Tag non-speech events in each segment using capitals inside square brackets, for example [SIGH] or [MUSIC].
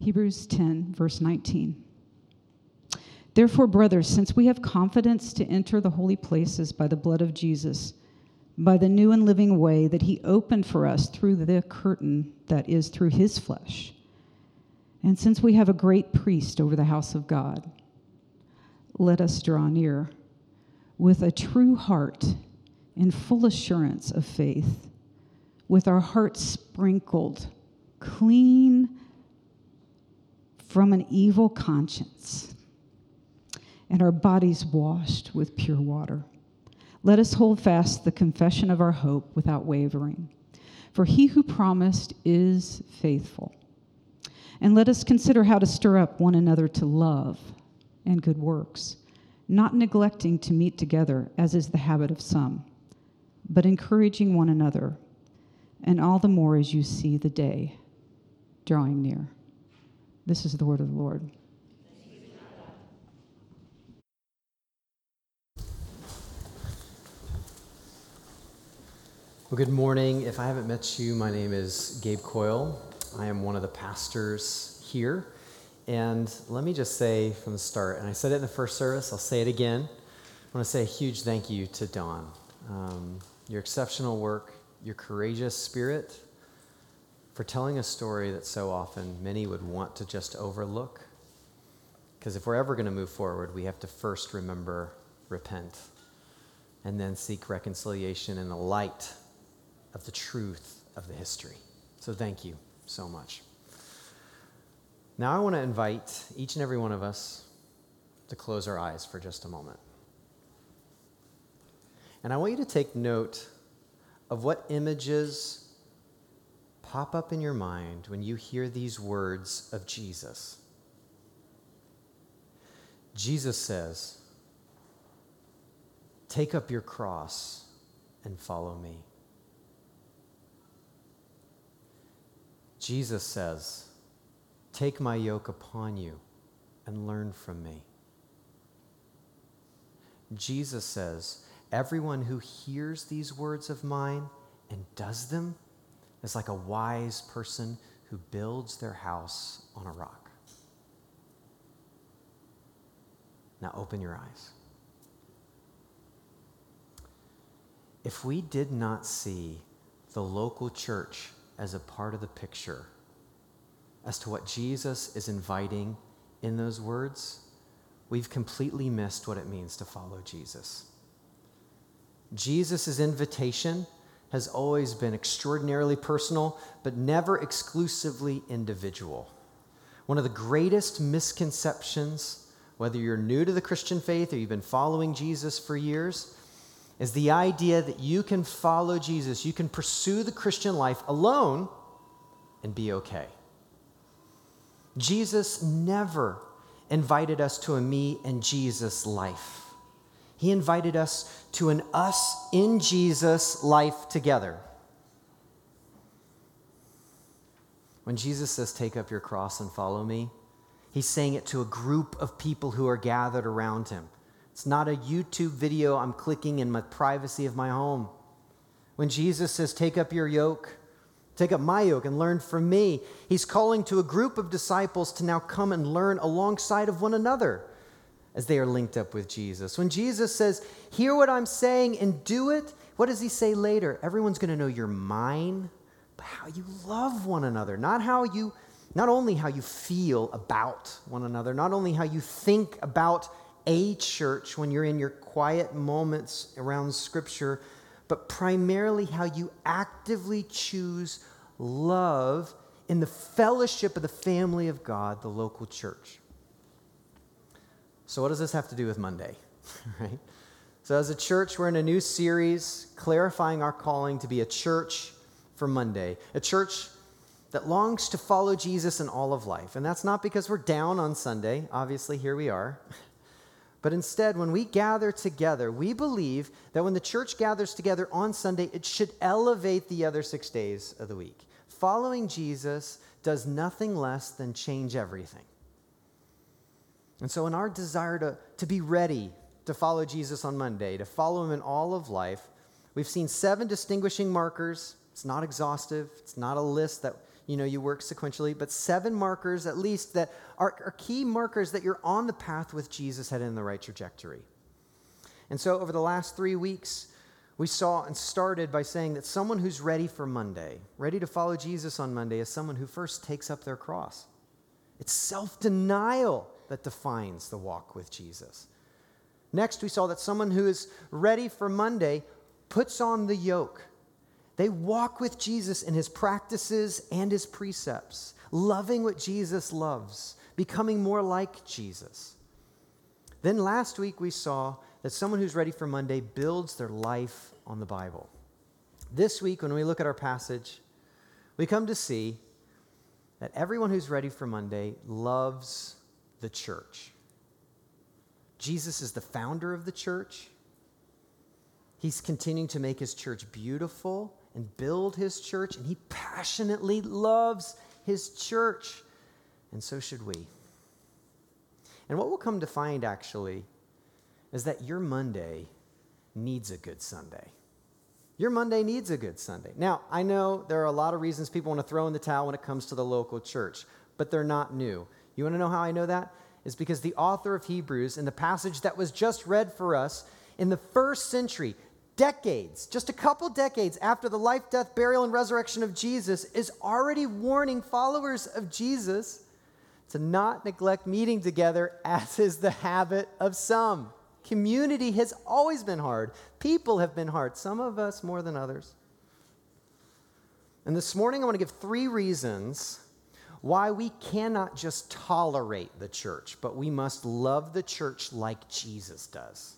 Hebrews 10, verse 19. Therefore, brothers, since we have confidence to enter the holy places by the blood of Jesus, by the new and living way that he opened for us through the curtain that is through his flesh, and since we have a great priest over the house of God, let us draw near with a true heart in full assurance of faith, with our hearts sprinkled clean from an evil conscience and our bodies washed with pure water. Let us hold fast the confession of our hope without wavering. For he who promised is faithful. And let us consider how to stir up one another to love and good works, not neglecting to meet together, as is the habit of some, but encouraging one another, and all the more as you see the day drawing near. This is the word of the Lord. Well, good morning. If I haven't met you, my name is Gabe Coyle. I am one of the pastors here. And let me just say from the start, and I said it in the first service, I'll say it again. I want to say a huge thank you to Dawn. Um, your exceptional work, your courageous spirit for telling a story that so often many would want to just overlook. Because if we're ever going to move forward, we have to first remember repent and then seek reconciliation in the light of the truth of the history. So thank you so much. Now I want to invite each and every one of us to close our eyes for just a moment. And I want you to take note of what images pop up in your mind when you hear these words of Jesus. Jesus says, Take up your cross and follow me. Jesus says, Take my yoke upon you and learn from me. Jesus says, Everyone who hears these words of mine and does them is like a wise person who builds their house on a rock. Now open your eyes. If we did not see the local church as a part of the picture as to what Jesus is inviting in those words, we've completely missed what it means to follow Jesus. Jesus' invitation has always been extraordinarily personal, but never exclusively individual. One of the greatest misconceptions, whether you're new to the Christian faith or you've been following Jesus for years, is the idea that you can follow Jesus, you can pursue the Christian life alone and be okay. Jesus never invited us to a me and Jesus life. He invited us to an us in Jesus life together. When Jesus says, Take up your cross and follow me, he's saying it to a group of people who are gathered around him. It's not a YouTube video I'm clicking in my privacy of my home. When Jesus says, Take up your yoke, take up my yoke and learn from me, he's calling to a group of disciples to now come and learn alongside of one another as they are linked up with Jesus. When Jesus says, Hear what I'm saying and do it, what does he say later? Everyone's going to know you're mine, but how you love one another, not how you. Not only how you feel about one another, not only how you think about a church when you're in your quiet moments around Scripture, but primarily how you actively choose love in the fellowship of the family of God, the local church. So, what does this have to do with Monday? [LAUGHS] right? So, as a church, we're in a new series clarifying our calling to be a church for Monday, a church that longs to follow Jesus in all of life. And that's not because we're down on Sunday. Obviously, here we are. [LAUGHS] But instead, when we gather together, we believe that when the church gathers together on Sunday, it should elevate the other six days of the week. Following Jesus does nothing less than change everything. And so, in our desire to, to be ready to follow Jesus on Monday, to follow him in all of life, we've seen seven distinguishing markers. It's not exhaustive, it's not a list that you know you work sequentially, but seven markers at least that are, are key markers that you're on the path with Jesus heading in the right trajectory. And so over the last three weeks, we saw and started by saying that someone who's ready for Monday, ready to follow Jesus on Monday, is someone who first takes up their cross. It's self denial that defines the walk with Jesus. Next, we saw that someone who is ready for Monday puts on the yoke. They walk with Jesus in his practices and his precepts, loving what Jesus loves, becoming more like Jesus. Then last week, we saw that someone who's ready for Monday builds their life on the Bible. This week, when we look at our passage, we come to see that everyone who's ready for Monday loves the church. Jesus is the founder of the church. He's continuing to make his church beautiful and build his church, and he passionately loves his church. And so should we. And what we'll come to find actually is that your Monday needs a good Sunday. Your Monday needs a good Sunday. Now, I know there are a lot of reasons people want to throw in the towel when it comes to the local church, but they're not new. You want to know how I know that? Is because the author of Hebrews, in the passage that was just read for us, in the first century, decades, just a couple decades after the life, death, burial, and resurrection of Jesus, is already warning followers of Jesus to not neglect meeting together, as is the habit of some. Community has always been hard. People have been hard, some of us more than others. And this morning, I want to give three reasons why we cannot just tolerate the church, but we must love the church like Jesus does.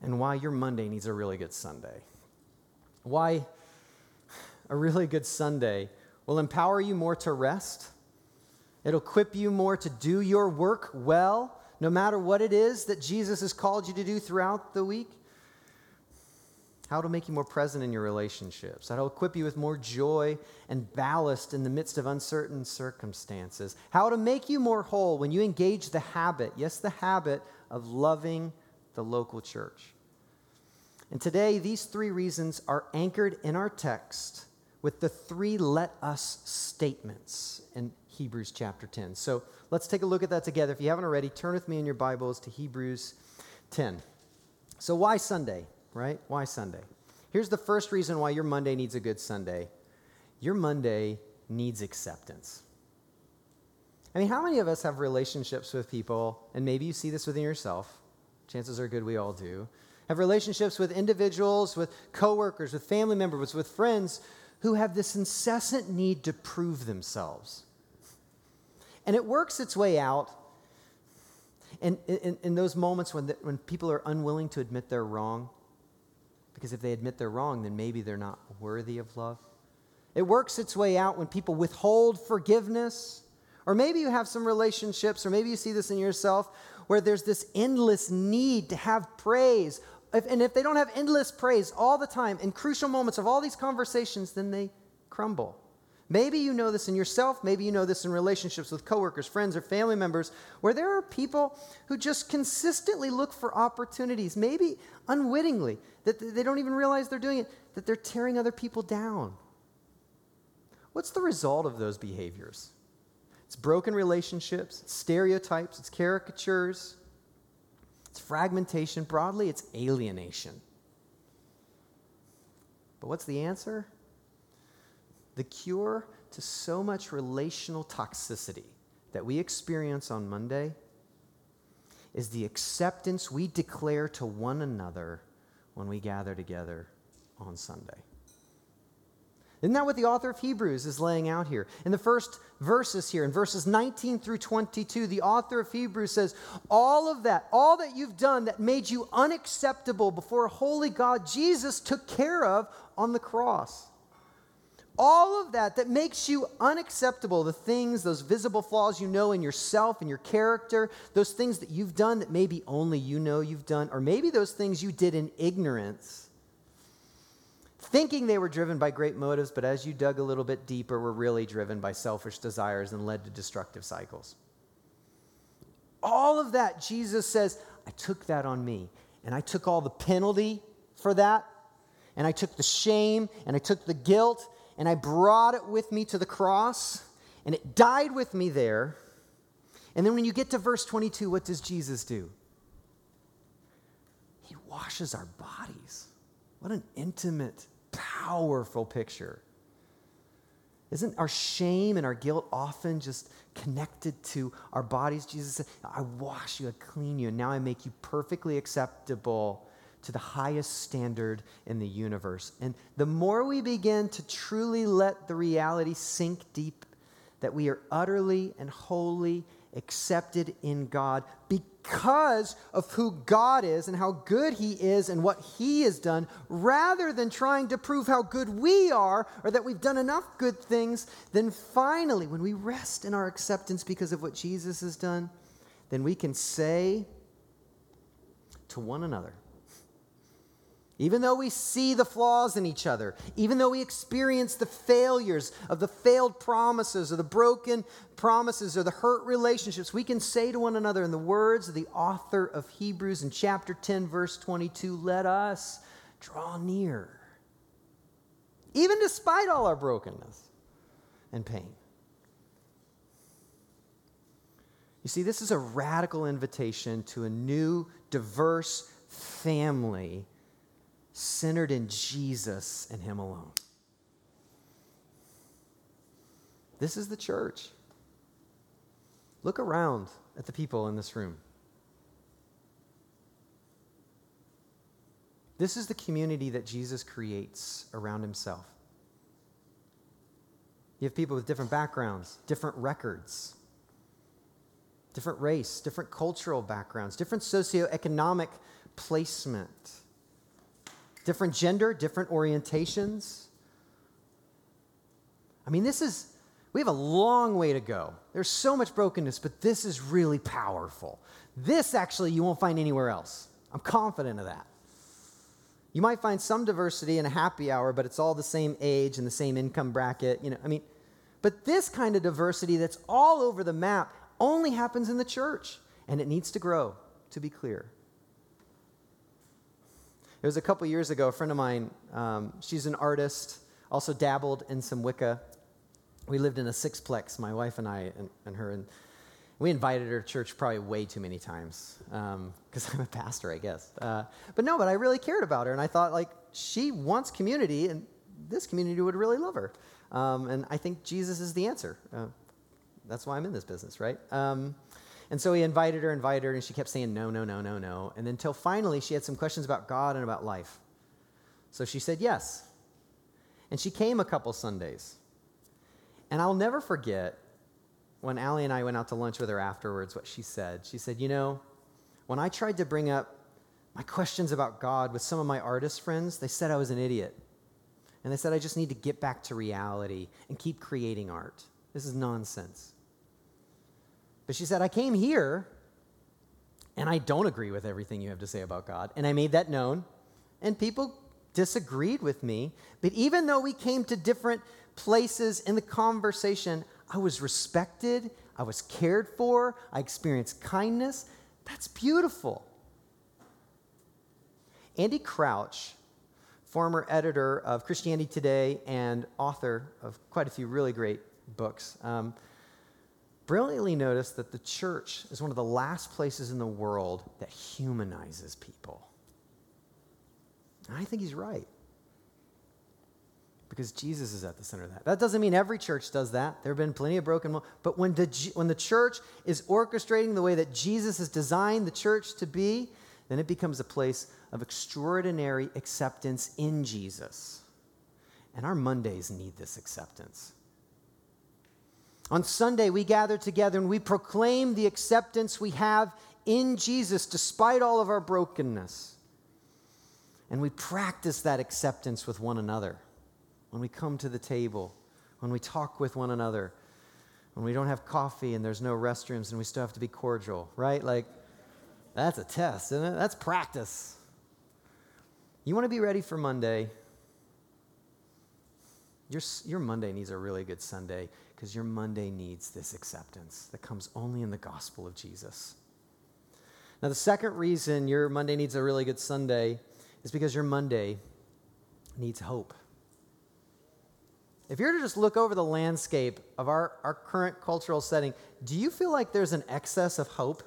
And why your Monday needs a really good Sunday. Why a really good Sunday will empower you more to rest, it'll equip you more to do your work well no matter what it is that Jesus has called you to do throughout the week. How to make you more present in your relationships. How to equip you with more joy and ballast in the midst of uncertain circumstances. How to make you more whole when you engage the habit, yes, the habit of loving the local church. And today, these three reasons are anchored in our text with the three let us statements in Hebrews chapter 10. So let's take a look at that together. If you haven't already, turn with me in your Bibles to Hebrews 10. So, why Sunday, right? Why Sunday? Here's the first reason why your Monday needs a good Sunday your Monday needs acceptance. I mean, how many of us have relationships with people, and maybe you see this within yourself? Chances are good we all do. Have relationships with individuals, with coworkers, with family members, with friends who have this incessant need to prove themselves. And it works its way out in, in, in those moments when, the, when people are unwilling to admit they're wrong. Because if they admit they're wrong, then maybe they're not worthy of love. It works its way out when people withhold forgiveness. Or maybe you have some relationships, or maybe you see this in yourself, where there's this endless need to have praise. If, and if they don't have endless praise all the time in crucial moments of all these conversations, then they crumble. Maybe you know this in yourself, maybe you know this in relationships with coworkers, friends, or family members, where there are people who just consistently look for opportunities, maybe unwittingly, that they don't even realize they're doing it, that they're tearing other people down. What's the result of those behaviors? It's broken relationships, it's stereotypes, it's caricatures, it's fragmentation. Broadly, it's alienation. But what's the answer? The cure to so much relational toxicity that we experience on Monday is the acceptance we declare to one another when we gather together on Sunday. Isn't that what the author of Hebrews is laying out here? In the first verses here, in verses 19 through 22, the author of Hebrews says, All of that, all that you've done that made you unacceptable before holy God, Jesus took care of on the cross all of that that makes you unacceptable, the things, those visible flaws you know in yourself and your character, those things that you've done that maybe only you know you've done, or maybe those things you did in ignorance, thinking they were driven by great motives, but as you dug a little bit deeper, were really driven by selfish desires and led to destructive cycles. All of that, Jesus says, I took that on me, and I took all the penalty for that, and I took the shame, and I took the guilt and I brought it with me to the cross, and it died with me there. And then when you get to verse 22, what does Jesus do? He washes our bodies. What an intimate, powerful picture. Isn't our shame and our guilt often just connected to our bodies? Jesus said, I wash you, I clean you, and now I make you perfectly acceptable to the highest standard in the universe. And the more we begin to truly let the reality sink deep that we are utterly and wholly accepted in God because of who God is and how good He is and what He has done, rather than trying to prove how good we are or that we've done enough good things, then finally, when we rest in our acceptance because of what Jesus has done, then we can say to one another, even though we see the flaws in each other, even though we experience the failures of the failed promises or the broken promises or the hurt relationships, we can say to one another, in the words of the author of Hebrews in chapter 10, verse 22, let us draw near, even despite all our brokenness and pain. You see, this is a radical invitation to a new, diverse family centered in Jesus and Him alone. This is the church. Look around at the people in this room. This is the community that Jesus creates around himself. You have people with different backgrounds, different records, different race, different cultural backgrounds, different socioeconomic placement different gender, different orientations. I mean, this is, we have a long way to go. There's so much brokenness, but this is really powerful. This actually you won't find anywhere else. I'm confident of that. You might find some diversity in a happy hour, but it's all the same age and the same income bracket. You know, I mean, but this kind of diversity that's all over the map only happens in the church, and it needs to grow, to be clear. Was a couple years ago, a friend of mine, um, she's an artist, also dabbled in some Wicca. We lived in a sixplex, my wife and I and, and her, and we invited her to church probably way too many times because um, [LAUGHS] I'm a pastor, I guess. Uh, but no, but I really cared about her, and I thought, like, she wants community, and this community would really love her. Um, and I think Jesus is the answer. Uh, that's why I'm in this business, right? Um, and so he invited her, invited her, and she kept saying no, no, no, no, no. And until finally she had some questions about God and about life. So she said yes. And she came a couple Sundays. And I'll never forget when Allie and I went out to lunch with her afterwards, what she said. She said, You know, when I tried to bring up my questions about God with some of my artist friends, they said I was an idiot. And they said I just need to get back to reality and keep creating art. This is nonsense. But she said, I came here and I don't agree with everything you have to say about God. And I made that known, and people disagreed with me. But even though we came to different places in the conversation, I was respected, I was cared for, I experienced kindness. That's beautiful. Andy Crouch, former editor of Christianity Today and author of quite a few really great books, um, brilliantly noticed that the church is one of the last places in the world that humanizes people. And I think he's right. Because Jesus is at the center of that. That doesn't mean every church does that. There have been plenty of broken, ones. but when the, when the church is orchestrating the way that Jesus has designed the church to be, then it becomes a place of extraordinary acceptance in Jesus. And our Mondays need this acceptance. On Sunday, we gather together and we proclaim the acceptance we have in Jesus despite all of our brokenness. And we practice that acceptance with one another when we come to the table, when we talk with one another, when we don't have coffee and there's no restrooms and we still have to be cordial, right? Like, that's a test, isn't it? That's practice. You want to be ready for Monday? Your, your Monday needs a really good Sunday because your Monday needs this acceptance that comes only in the gospel of Jesus. Now, the second reason your Monday needs a really good Sunday is because your Monday needs hope. if you were to just look over the landscape of our, our current cultural setting, do you feel like there's an excess of hope?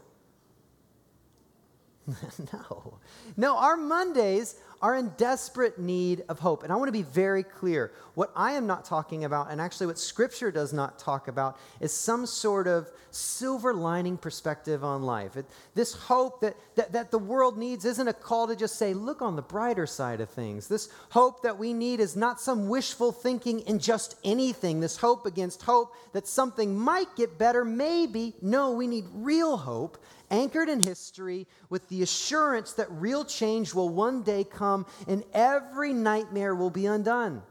[LAUGHS] no. No, our Mondays are in desperate need of hope. And I want to be very clear. What I am not talking about, and actually what Scripture does not talk about, is some sort of silver lining perspective on life. It, this hope that, that, that the world needs isn't a call to just say, look on the brighter side of things. This hope that we need is not some wishful thinking in just anything. This hope against hope that something might get better, maybe. No, we need real hope anchored in history with the assurance that real change will one day come and every nightmare will be undone.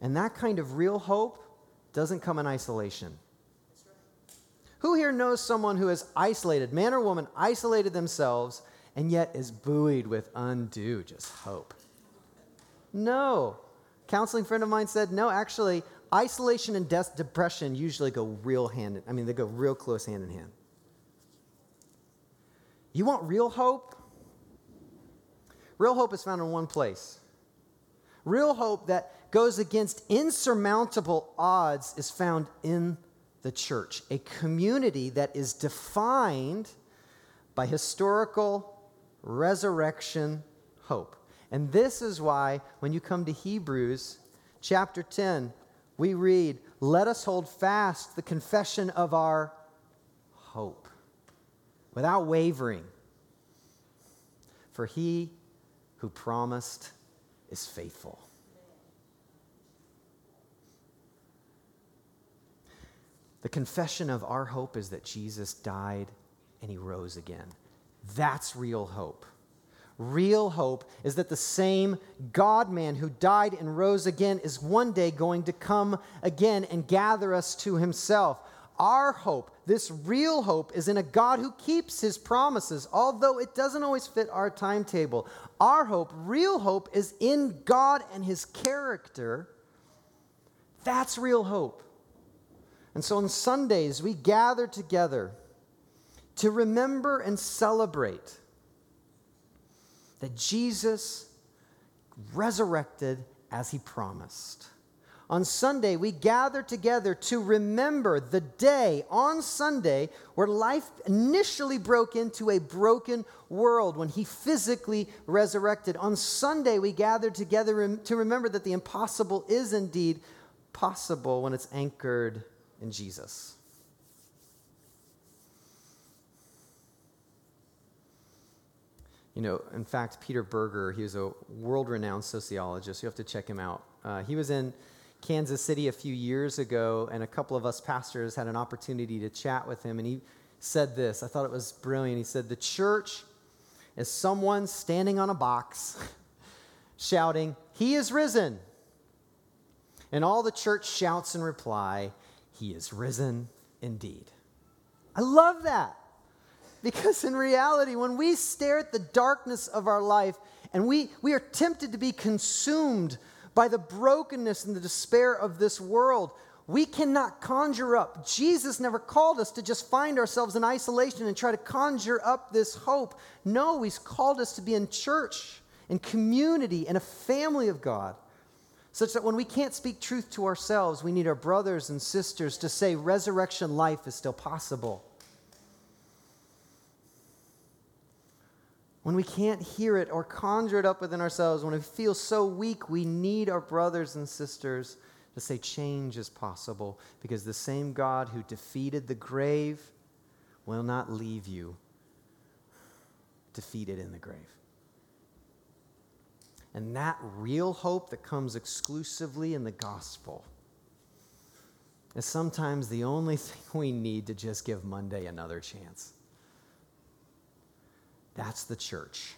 And that kind of real hope doesn't come in isolation. Who here knows someone who has isolated, man or woman, isolated themselves and yet is buoyed with undue just hope? No. Counseling friend of mine said, no, actually, isolation and de- depression usually go real hand in, I mean, they go real close hand in hand. You want real hope? Real hope is found in one place. Real hope that goes against insurmountable odds is found in the church, a community that is defined by historical resurrection hope. And this is why, when you come to Hebrews chapter 10, we read, Let us hold fast the confession of our hope without wavering. For he who promised is faithful. The confession of our hope is that Jesus died and he rose again. That's real hope. Real hope is that the same God man who died and rose again is one day going to come again and gather us to himself. Our hope, this real hope, is in a God who keeps his promises, although it doesn't always fit our timetable. Our hope, real hope, is in God and his character. That's real hope. And so on Sundays, we gather together to remember and celebrate that Jesus resurrected as he promised. On Sunday, we gather together to remember the day on Sunday where life initially broke into a broken world when he physically resurrected. On Sunday, we gather together to remember that the impossible is indeed possible when it's anchored in Jesus. You know, in fact, Peter Berger, he was a world renowned sociologist. You have to check him out. Uh, he was in Kansas City a few years ago, and a couple of us pastors had an opportunity to chat with him, and he said this. I thought it was brilliant. He said, The church is someone standing on a box [LAUGHS] shouting, He is risen. And all the church shouts in reply, He is risen indeed. I love that. Because in reality, when we stare at the darkness of our life and we, we are tempted to be consumed by the brokenness and the despair of this world. We cannot conjure up. Jesus never called us to just find ourselves in isolation and try to conjure up this hope. No, He's called us to be in church, in community, in a family of God, such that when we can't speak truth to ourselves, we need our brothers and sisters to say resurrection life is still possible. When we can't hear it or conjure it up within ourselves, when we feel so weak, we need our brothers and sisters to say change is possible because the same God who defeated the grave will not leave you defeated in the grave. And that real hope that comes exclusively in the gospel is sometimes the only [LAUGHS] thing we need to just give Monday another chance. That's the church.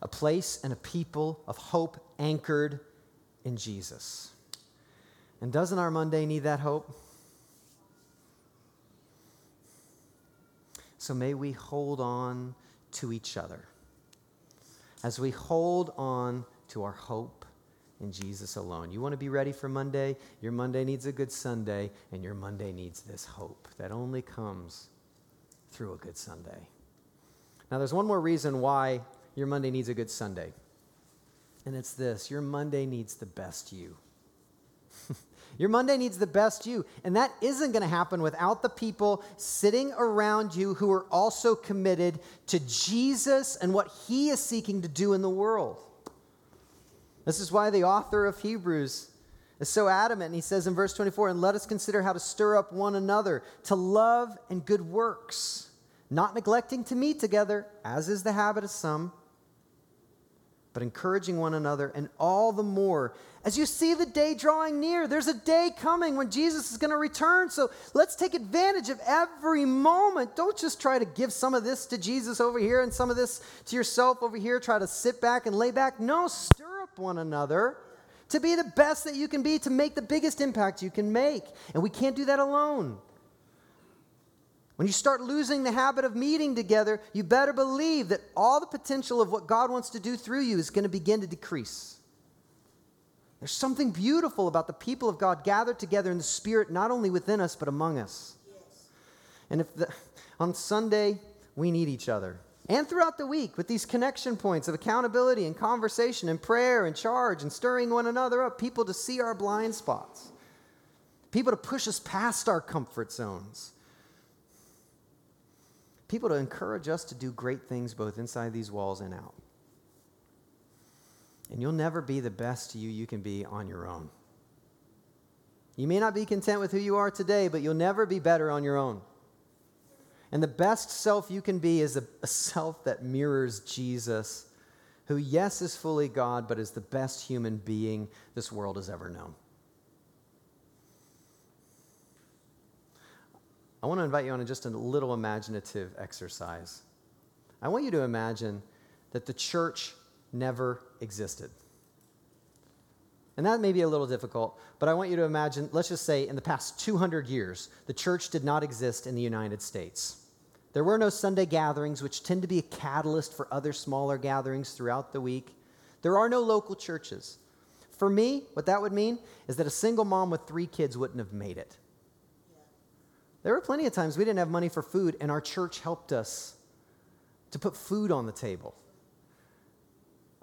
A place and a people of hope anchored in Jesus. And doesn't our Monday need that hope? So may we hold on to each other as we hold on to our hope in Jesus alone. You want to be ready for Monday? Your Monday needs a good Sunday, and your Monday needs this hope that only comes through a good Sunday. Now, there's one more reason why your Monday needs a good Sunday. And it's this your Monday needs the best you. [LAUGHS] Your Monday needs the best you. And that isn't going to happen without the people sitting around you who are also committed to Jesus and what he is seeking to do in the world. This is why the author of Hebrews is so adamant. And he says in verse 24, and let us consider how to stir up one another to love and good works, not neglecting to meet together, as is the habit of some but encouraging one another, and all the more as you see the day drawing near. There's a day coming when Jesus is going to return. So let's take advantage of every moment. Don't just try to give some of this to Jesus over here and some of this to yourself over here. Try to sit back and lay back. No, stir up one another to be the best that you can be, to make the biggest impact you can make. And we can't do that alone. When you start losing the habit of meeting together, you better believe that all the potential of what God wants to do through you is going to begin to decrease. There's something beautiful about the people of God gathered together in the Spirit, not only within us, but among us. Yes. And if the, on Sunday, we need each other. And throughout the week, with these connection points of accountability and conversation and prayer and charge and stirring one another up, people to see our blind spots, people to push us past our comfort zones people to encourage us to do great things both inside these walls and out. And you'll never be the best you you can be on your own. You may not be content with who you are today, but you'll never be better on your own. And the best self you can be is a, a self that mirrors Jesus, who, yes, is fully God, but is the best human being this world has ever known. I want to invite you on just a little imaginative exercise. I want you to imagine that the church never existed. And that may be a little difficult, but I want you to imagine, let's just say in the past 200 years, the church did not exist in the United States. There were no Sunday gatherings, which tend to be a catalyst for other smaller gatherings throughout the week. There are no local churches. For me, what that would mean is that a single mom with three kids wouldn't have made it. There were plenty of times we didn't have money for food, and our church helped us to put food on the table.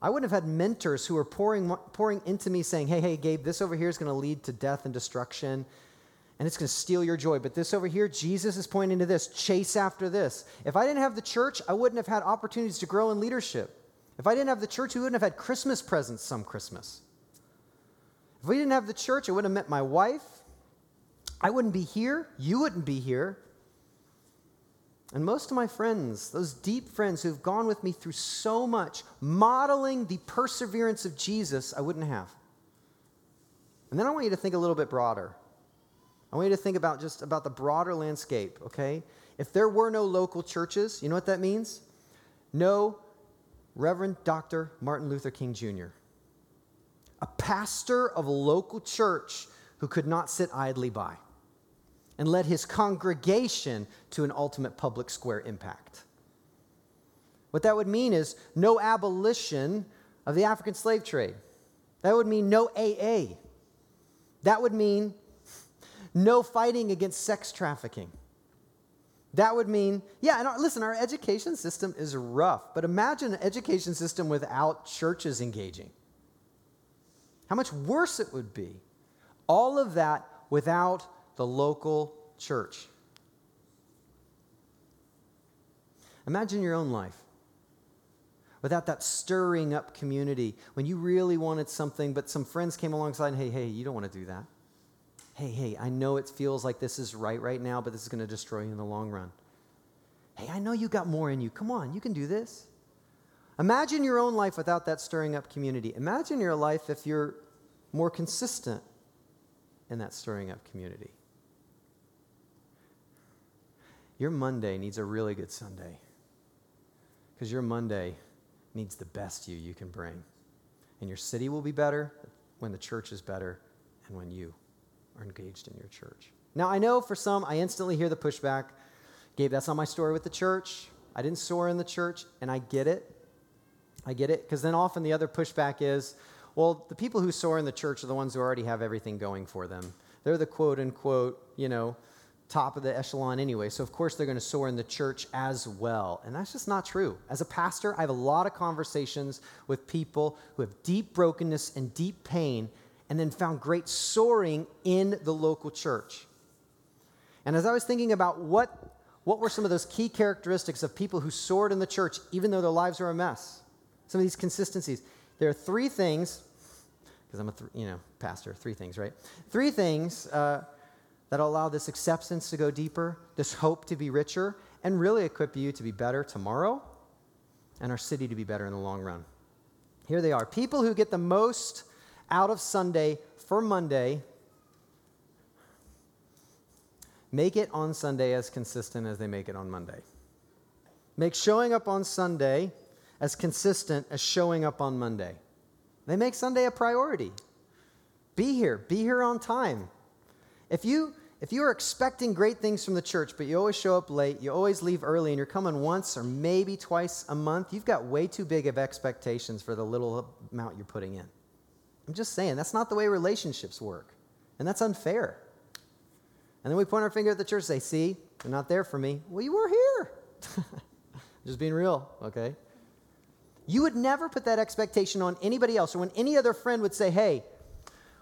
I wouldn't have had mentors who were pouring, pouring into me saying, hey, hey, Gabe, this over here is going to lead to death and destruction, and it's going to steal your joy. But this over here, Jesus is pointing to this chase after this. If I didn't have the church, I wouldn't have had opportunities to grow in leadership. If I didn't have the church, we wouldn't have had Christmas presents some Christmas. If we didn't have the church, I wouldn't have met my wife. I wouldn't be here. You wouldn't be here. And most of my friends, those deep friends who've gone with me through so much, modeling the perseverance of Jesus, I wouldn't have. And then I want you to think a little bit broader. I want you to think about just about the broader landscape, okay? If there were no local churches, you know what that means? No Reverend Dr. Martin Luther King Jr., a pastor of a local church who could not sit idly by and led his congregation to an ultimate public square impact. What that would mean is no abolition of the African slave trade. That would mean no AA. That would mean no fighting against sex trafficking. That would mean, yeah, and our, listen, our education system is rough, but imagine an education system without churches engaging. How much worse it would be. All of that without the local church. Imagine your own life without that stirring up community when you really wanted something, but some friends came alongside and, hey, hey, you don't want to do that. Hey, hey, I know it feels like this is right right now, but this is going to destroy you in the long run. Hey, I know you got more in you. Come on, you can do this. Imagine your own life without that stirring up community. Imagine your life if you're more consistent in that stirring up community. Your Monday needs a really good Sunday because your Monday needs the best you you can bring. And your city will be better when the church is better and when you are engaged in your church. Now, I know for some, I instantly hear the pushback Gabe, that's not my story with the church. I didn't soar in the church, and I get it. I get it. Because then often the other pushback is, well, the people who soar in the church are the ones who already have everything going for them. They're the quote unquote, you know, top of the echelon anyway. So, of course, they're going to soar in the church as well. And that's just not true. As a pastor, I have a lot of conversations with people who have deep brokenness and deep pain and then found great soaring in the local church. And as I was thinking about what, what were some of those key characteristics of people who soared in the church, even though their lives were a mess, some of these consistencies, there are three things, because I'm a th- you know pastor, three things, right? Three things uh, that'll allow this acceptance to go deeper, this hope to be richer, and really equip you to be better tomorrow and our city to be better in the long run. Here they are people who get the most out of Sunday for Monday. Make it on Sunday as consistent as they make it on Monday. Make showing up on Sunday as consistent as showing up on Monday. They make Sunday a priority. Be here, be here on time. If you if you are expecting great things from the church, but you always show up late, you always leave early, and you're coming once or maybe twice a month, you've got way too big of expectations for the little amount you're putting in. I'm just saying, that's not the way relationships work, and that's unfair. And then we point our finger at the church and say, See, they're not there for me. Well, you were here. [LAUGHS] just being real, okay? You would never put that expectation on anybody else, or when any other friend would say, Hey,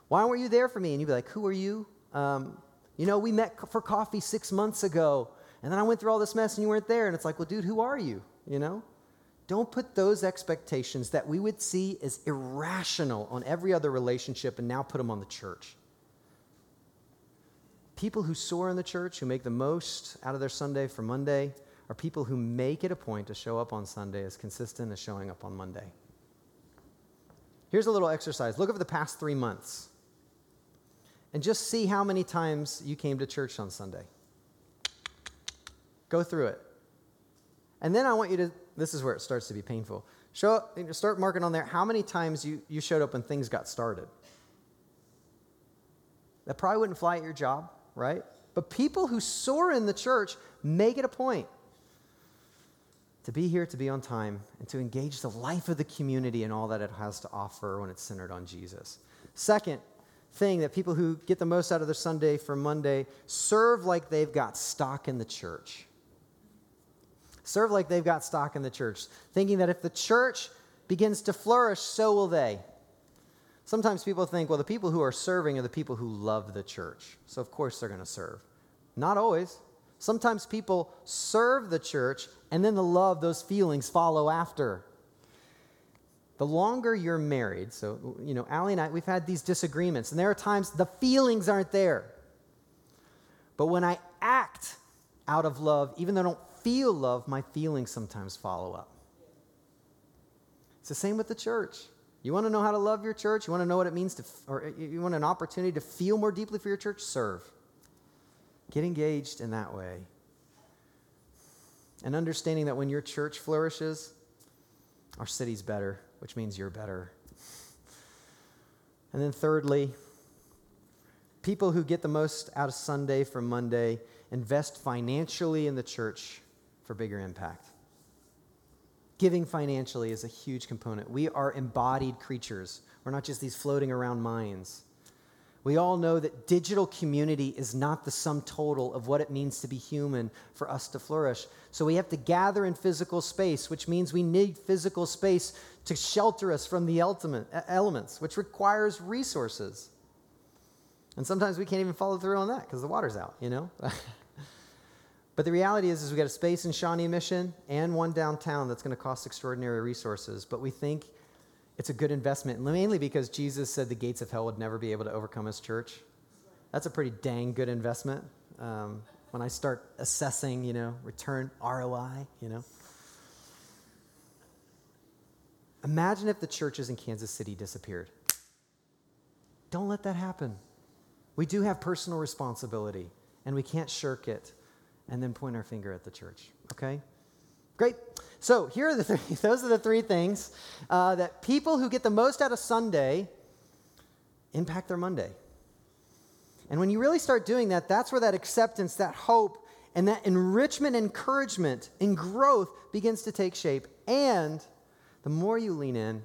why weren't you there for me? And you'd be like, Who are you? Um, you know, we met for coffee six months ago, and then I went through all this mess and you weren't there. And it's like, well, dude, who are you? You know? Don't put those expectations that we would see as irrational on every other relationship and now put them on the church. People who soar in the church, who make the most out of their Sunday for Monday, are people who make it a point to show up on Sunday as consistent as showing up on Monday. Here's a little exercise. Look over the past three months and just see how many times you came to church on Sunday. Go through it. And then I want you to, this is where it starts to be painful. Show up, start marking on there how many times you, you showed up when things got started. That probably wouldn't fly at your job, right? But people who soar in the church make it a point to be here, to be on time, and to engage the life of the community and all that it has to offer when it's centered on Jesus. Second, thing that people who get the most out of their Sunday for Monday serve like they've got stock in the church. Serve like they've got stock in the church, thinking that if the church begins to flourish, so will they. Sometimes people think, well, the people who are serving are the people who love the church. So, of course, they're going to serve. Not always. Sometimes people serve the church, and then the love, those feelings follow after the longer you're married, so, you know, Allie and I, we've had these disagreements, and there are times the feelings aren't there. But when I act out of love, even though I don't feel love, my feelings sometimes follow up. It's the same with the church. You want to know how to love your church? You want to know what it means to, or you want an opportunity to feel more deeply for your church? Serve. Get engaged in that way. And understanding that when your church flourishes, our city's better which means you're better. And then, thirdly, people who get the most out of Sunday from Monday invest financially in the church for bigger impact. Giving financially is a huge component. We are embodied creatures, we're not just these floating around minds. We all know that digital community is not the sum total of what it means to be human for us to flourish. So we have to gather in physical space, which means we need physical space to shelter us from the ultimate elements, which requires resources. And sometimes we can't even follow through on that because the water's out, you know? [LAUGHS] but the reality is, is we got a space in Shawnee Mission and one downtown that's going to cost extraordinary resources. But we think it's a good investment, mainly because Jesus said the gates of hell would never be able to overcome his church. That's a pretty dang good investment. Um, when I start assessing, you know, return ROI, you know. Imagine if the churches in Kansas City disappeared. Don't let that happen. We do have personal responsibility, and we can't shirk it and then point our finger at the church, okay? Great. So here are the three, [LAUGHS] those are the three things uh, that people who get the most out of Sunday impact their Monday. And when you really start doing that, that's where that acceptance, that hope, and that enrichment, encouragement, and growth begins to take shape. And the more you lean in,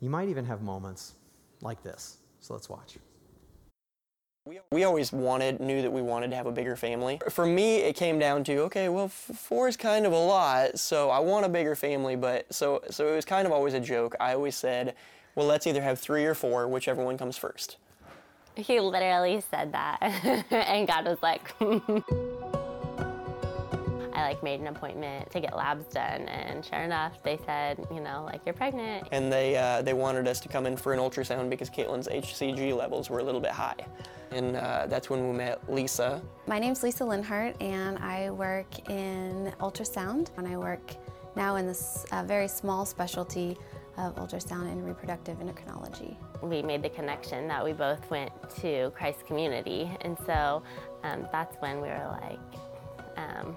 you might even have moments like this. So let's watch. We always wanted, knew that we wanted to have a bigger family. For me, it came down to, okay, well, four is kind of a lot, so I want a bigger family, but so, so it was kind of always a joke. I always said, well, let's either have three or four, whichever one comes first. He literally said that, [LAUGHS] and God was like, I [LAUGHS] like made an appointment to get labs done, and sure enough, they said, you know, like you're pregnant. And they uh, they wanted us to come in for an ultrasound because Caitlin's HCG levels were a little bit high, and uh, that's when we met Lisa. My name's Lisa Linhart, and I work in ultrasound, and I work now in this uh, very small specialty of ultrasound and reproductive endocrinology. We made the connection that we both went to Christ Community, and so um, that's when we were like, um,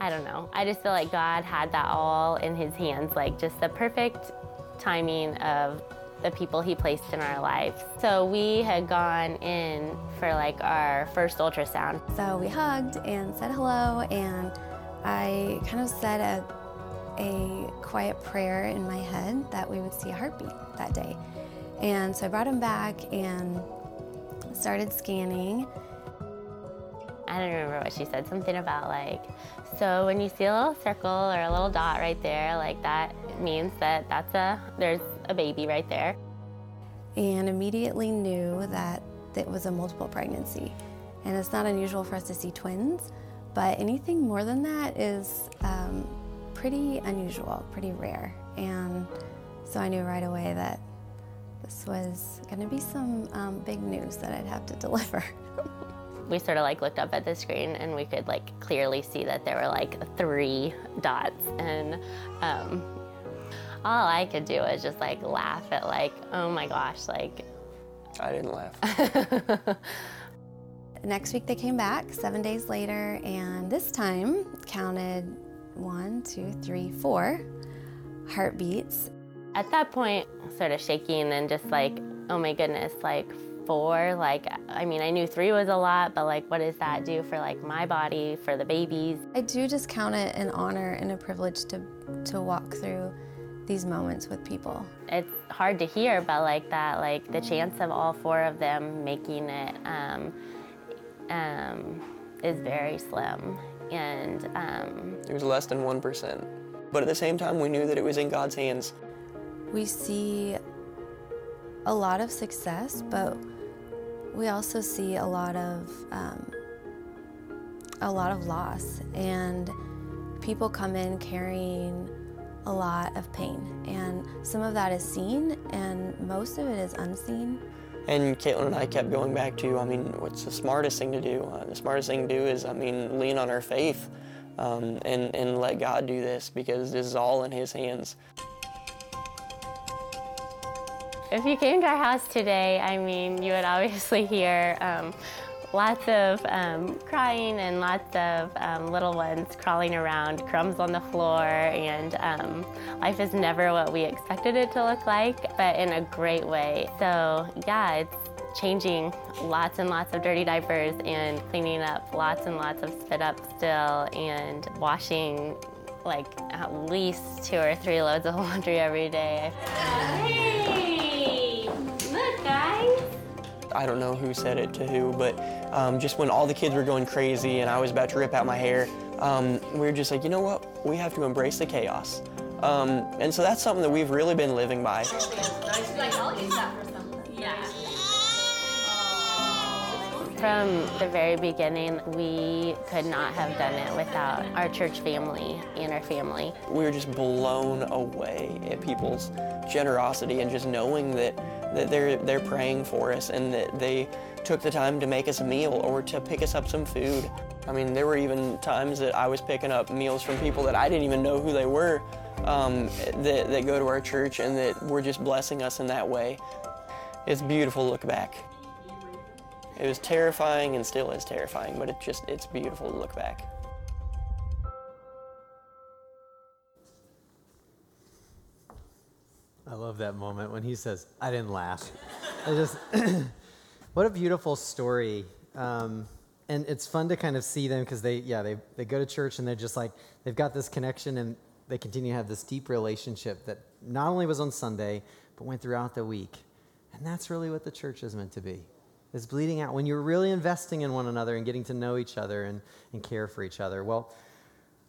I don't know. I just feel like God had that all in His hands, like just the perfect timing of the people He placed in our lives. So we had gone in for like our first ultrasound. So we hugged and said hello, and I kind of said a, a quiet prayer in my head that we would see a heartbeat that day. And so I brought him back and started scanning. I don't remember what she said, something about like, so when you see a little circle or a little dot right there, like that means that that's a, there's a baby right there. And immediately knew that it was a multiple pregnancy. And it's not unusual for us to see twins, but anything more than that is um, pretty unusual, pretty rare. And so I knew right away that this was going to be some um, big news that I'd have to [LAUGHS] deliver. We sort of like looked up at the screen and we could like clearly see that there were like three dots and um, all I could do was just like laugh at like oh my gosh like I didn't laugh. [LAUGHS] Next week they came back seven days later and this time counted one, two, three, four heartbeats. At that point, sort of shaking and just like, oh my goodness, like four, like, I mean, I knew three was a lot, but like, what does that do for like my body, for the babies? I do just count it an honor and a privilege to, to walk through these moments with people. It's hard to hear, but like that, like the chance of all four of them making it um, um, is very slim. And um, it was less than 1%. But at the same time, we knew that it was in God's hands. We see a lot of success, but we also see a lot of um, a lot of loss, and people come in carrying a lot of pain, and some of that is seen, and most of it is unseen. And Caitlin and I kept going back to, I mean, what's the smartest thing to do? Uh, the smartest thing to do is, I mean, lean on our faith um, and, and let God do this because this is all in His hands. If you came to our house today, I mean, you would obviously hear um, lots of um, crying and lots of um, little ones crawling around, crumbs on the floor, and um, life is never what we expected it to look like, but in a great way. So, yeah, it's changing lots and lots of dirty diapers and cleaning up lots and lots of spit up still and washing like at least two or three loads of [LAUGHS] laundry every day. I don't know who said it to who, but um, just when all the kids were going crazy and I was about to rip out my hair, um, we were just like, you know what? We have to embrace the chaos. Um, and so that's something that we've really been living by. From the very beginning, we could not have done it without our church family and our family. We were just blown away at people's generosity and just knowing that, that they're, they're praying for us and that they took the time to make us a meal or to pick us up some food. I mean, there were even times that I was picking up meals from people that I didn't even know who they were um, that, that go to our church and that were just blessing us in that way. It's beautiful to look back. It was terrifying and still is terrifying, but it just, it's beautiful to look back. I love that moment when he says, I didn't laugh. I just, [CLEARS THROAT] what a beautiful story. Um, and it's fun to kind of see them because they, yeah, they, they go to church and they're just like, they've got this connection and they continue to have this deep relationship that not only was on Sunday, but went throughout the week. And that's really what the church is meant to be. is bleeding out, when you're really investing in one another and getting to know each other and, and care for each other. Well,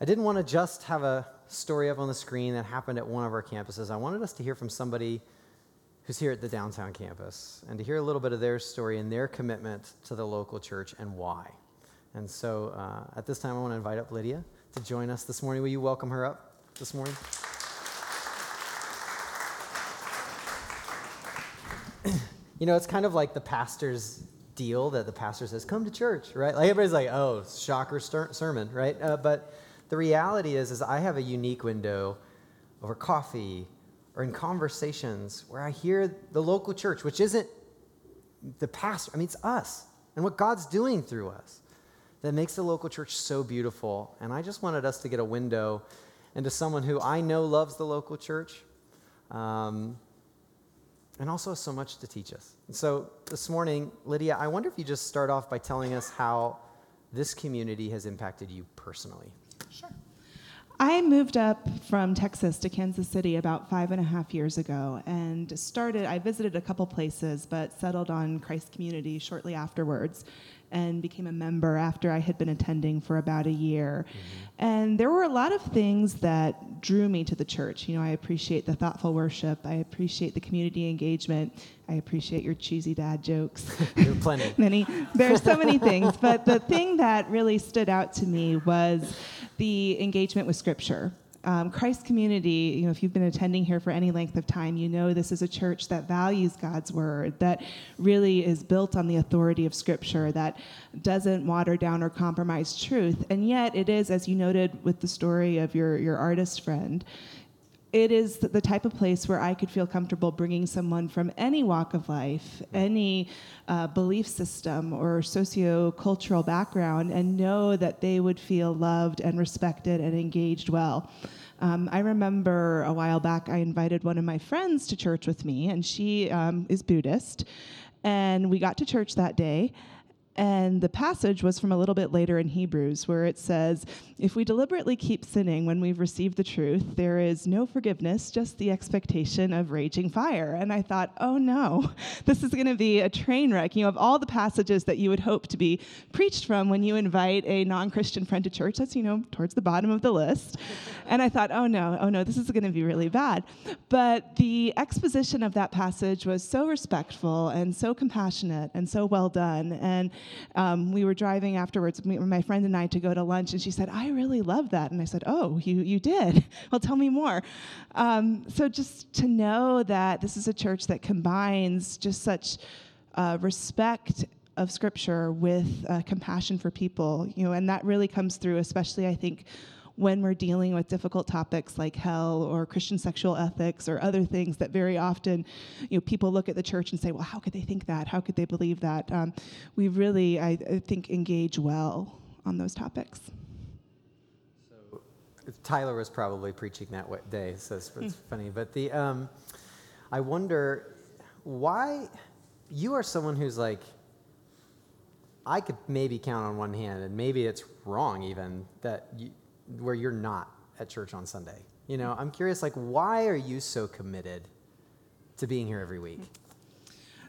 I didn't want to just have a story up on the screen that happened at one of our campuses. I wanted us to hear from somebody who's here at the downtown campus and to hear a little bit of their story and their commitment to the local church and why. And so uh, at this time, I want to invite up Lydia to join us this morning. Will you welcome her up this morning? [CLEARS THROAT] you know, it's kind of like the pastor's deal that the pastor says, come to church, right? Like everybody's like, oh, shocker sermon, right? Uh, but the reality is, is I have a unique window over coffee or in conversations where I hear the local church, which isn't the pastor, I mean, it's us and what God's doing through us that makes the local church so beautiful. And I just wanted us to get a window into someone who I know loves the local church um, and also has so much to teach us. And so this morning, Lydia, I wonder if you just start off by telling us how this community has impacted you personally. Sure. I moved up from Texas to Kansas City about five and a half years ago and started, I visited a couple places, but settled on Christ Community shortly afterwards and became a member after I had been attending for about a year. Mm-hmm. And there were a lot of things that drew me to the church. You know, I appreciate the thoughtful worship, I appreciate the community engagement, I appreciate your cheesy dad jokes. [LAUGHS] [LAUGHS] there are plenty. many. There's so many things, but the thing that really stood out to me was the engagement with Scripture. Um, Christ Community, you know, if you've been attending here for any length of time, you know this is a church that values God's word, that really is built on the authority of Scripture, that doesn't water down or compromise truth. And yet, it is, as you noted with the story of your, your artist friend, it is the type of place where I could feel comfortable bringing someone from any walk of life, any uh, belief system or socio-cultural background, and know that they would feel loved and respected and engaged well. Um, I remember a while back I invited one of my friends to church with me, and she um, is Buddhist. And we got to church that day, and the passage was from a little bit later in Hebrews, where it says, If we deliberately keep sinning when we've received the truth, there is no forgiveness, just the expectation of raging fire. And I thought, oh no, [LAUGHS] this is going to be a train wreck. You know, of all the passages that you would hope to be preached from when you invite a non Christian friend to church, that's, you know, towards the bottom of the list. [LAUGHS] and I thought, oh no, oh no, this is going to be really bad. But the exposition of that passage was so respectful and so compassionate and so well done. And um, we were driving afterwards, my friend and I, to go to lunch, and she said, I really love that. And I said, Oh, you, you did? [LAUGHS] well, tell me more. Um, so just to know that this is a church that combines just such uh, respect of scripture with uh, compassion for people you know and that really comes through especially i think when we're dealing with difficult topics like hell or Christian sexual ethics or other things that very often, you know, people look at the church and say, well, how could they think that? How could they believe that? Um, we really, I, I think, engage well on those topics. So Tyler was probably preaching that day, so it's, it's mm. funny. But the, um, I wonder why you are someone who's like, I could maybe count on one hand, and maybe it's wrong even that you, where you're not at church on Sunday? You know, I'm curious, like, why are you so committed to being here every week?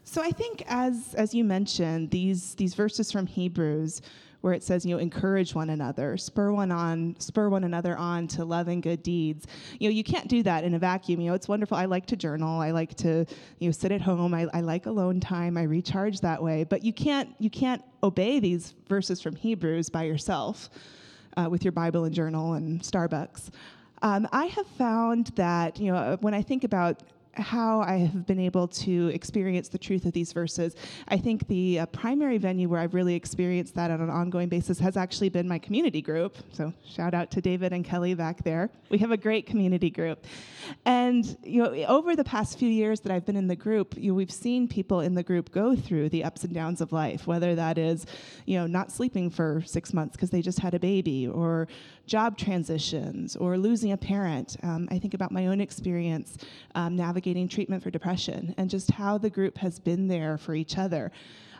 So I think, as as you mentioned, these these verses from Hebrews, where it says, you know, encourage one another, spur one on, spur one another on to love and good deeds. You know, you can't do that in a vacuum. You know, it's wonderful. I like to journal. I like to, you know, sit at home. I, I like alone time. I recharge that way. But you can't you can't obey these verses from Hebrews by yourself uh, with your Bible and journal and Starbucks. Um, I have found that, you know, when I think about how I have been able to experience the truth of these verses. I think the uh, primary venue where I've really experienced that on an ongoing basis has actually been my community group. So shout out to David and Kelly back there. We have a great community group. And you know, over the past few years that I've been in the group, you know, we've seen people in the group go through the ups and downs of life, whether that is, you know, not sleeping for six months because they just had a baby, or job transitions, or losing a parent. Um, I think about my own experience um, navigating treatment for depression and just how the group has been there for each other.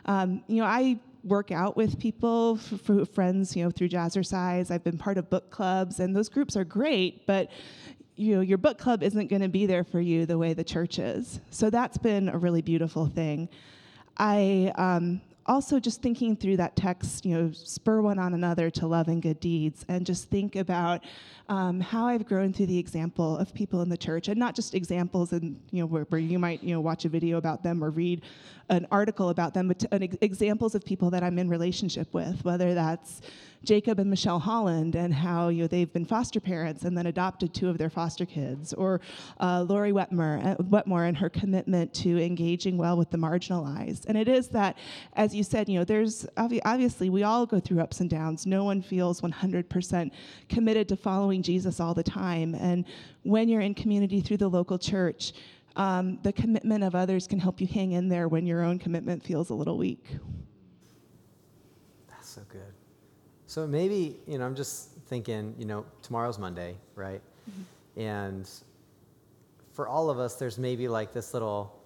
Um, you know, I work out with people, f- friends, you know, through Jazzercise. I've been part of book clubs, and those groups are great, but you know, your book club isn't going to be there for you the way the church is. So that's been a really beautiful thing. I um, also just thinking through that text, you know, spur one on another to love and good deeds, and just think about um, how I've grown through the example of people in the church, and not just examples, and you know, where, where, you might you know watch a video about them or read an article about them, but to, an, examples of people that I'm in relationship with, whether that's Jacob and Michelle Holland and how you know they've been foster parents and then adopted two of their foster kids, or uh, Lori Wetmore, uh, Wetmore and her commitment to engaging well with the marginalized. And it is that, as you said, you know, there's obvi- obviously we all go through ups and downs. No one feels 100% committed to following Jesus all the time. And when you're in community through the local church, um, the commitment of others can help you hang in there when your own commitment feels a little weak. That's so good. So maybe, you know, I'm just thinking, you know, tomorrow's Monday, right? Mm-hmm. And for all of us, there's maybe like this little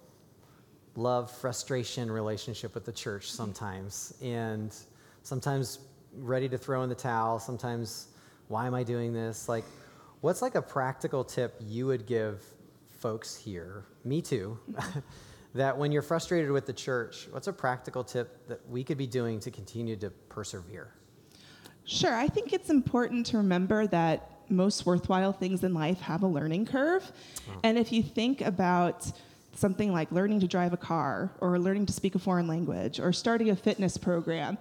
love frustration relationship with the church sometimes. And sometimes ready to throw in the towel, sometimes, why am I doing this? Like, what's like a practical tip you would give folks here, me too, [LAUGHS] that when you're frustrated with the church, what's a practical tip that we could be doing to continue to persevere? Sure. I think it's important to remember that most worthwhile things in life have a learning curve. Oh. And if you think about something like learning to drive a car or learning to speak a foreign language or starting a fitness program,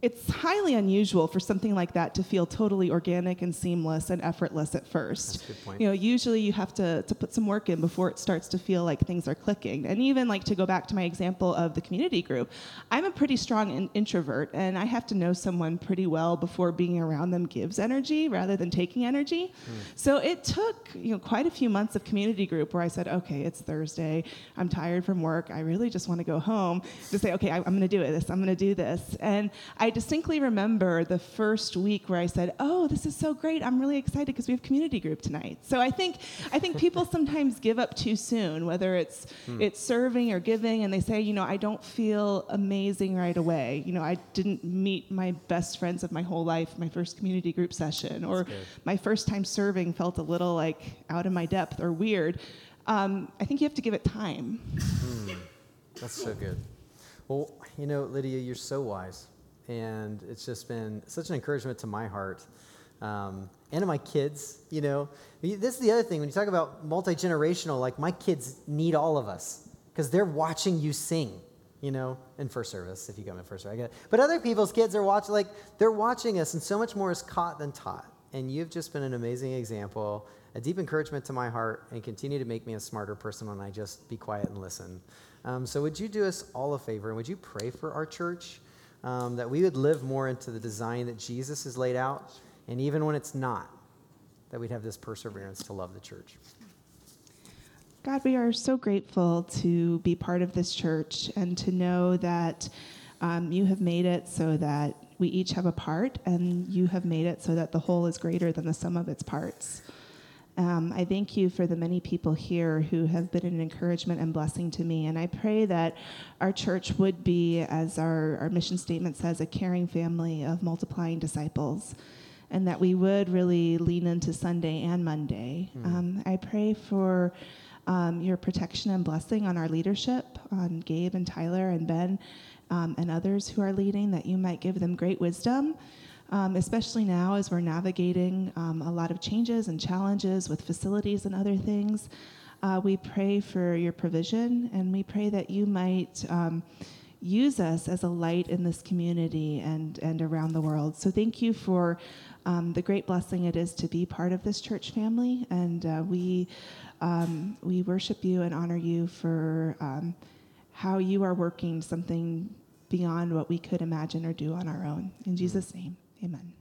it's highly unusual for something like that to feel totally organic and seamless and effortless at first. You know, usually you have to, to put some work in before it starts to feel like things are clicking. And even like to go back to my example of the community group, I'm a pretty strong in- introvert and I have to know someone pretty well before being around them gives energy rather than taking energy. Mm. So it took, you know, quite a few months of community group where I said, okay, it's Thursday, I'm tired from work, I really just want to go home to say, okay, I, am going to do it, this, I'm going to do this. And I I distinctly remember the first week where I said, "Oh, this is so great! I'm really excited because we have community group tonight." So I think I think people [LAUGHS] sometimes give up too soon, whether it's hmm. it's serving or giving, and they say, "You know, I don't feel amazing right away. You know, I didn't meet my best friends of my whole life my first community group session, or my first time serving felt a little like out of my depth or weird." Um, I think you have to give it time. Hmm. That's so good. Well, you know, Lydia, you're so wise and it's just been such an encouragement to my heart um, and to my kids. You know, this is the other thing when you talk about multi generational. Like my kids need all of us because they're watching you sing. You know, in first service, if you come in first service. But other people's kids are watching, like they're watching us, and so much more is caught than taught. And you've just been an amazing example, a deep encouragement to my heart, and continue to make me a smarter person when I just be quiet and listen. Um, so, would you do us all a favor and would you pray for our church? Um, that we would live more into the design that Jesus has laid out, and even when it's not, that we'd have this perseverance to love the church. God, we are so grateful to be part of this church and to know that um, you have made it so that we each have a part, and you have made it so that the whole is greater than the sum of its parts. Um, I thank you for the many people here who have been an encouragement and blessing to me. And I pray that our church would be, as our, our mission statement says, a caring family of multiplying disciples. And that we would really lean into Sunday and Monday. Mm. Um, I pray for um, your protection and blessing on our leadership, on Gabe and Tyler and Ben um, and others who are leading, that you might give them great wisdom um, especially now as we're navigating um, a lot of changes and challenges with facilities and other things. Uh, we pray for your provision and we pray that you might um, use us as a light in this community and, and around the world. So thank you for um, the great blessing it is to be part of this church family. And uh, we, um, we worship you and honor you for um, how you are working something beyond what we could imagine or do on our own. In Jesus' name. Amen.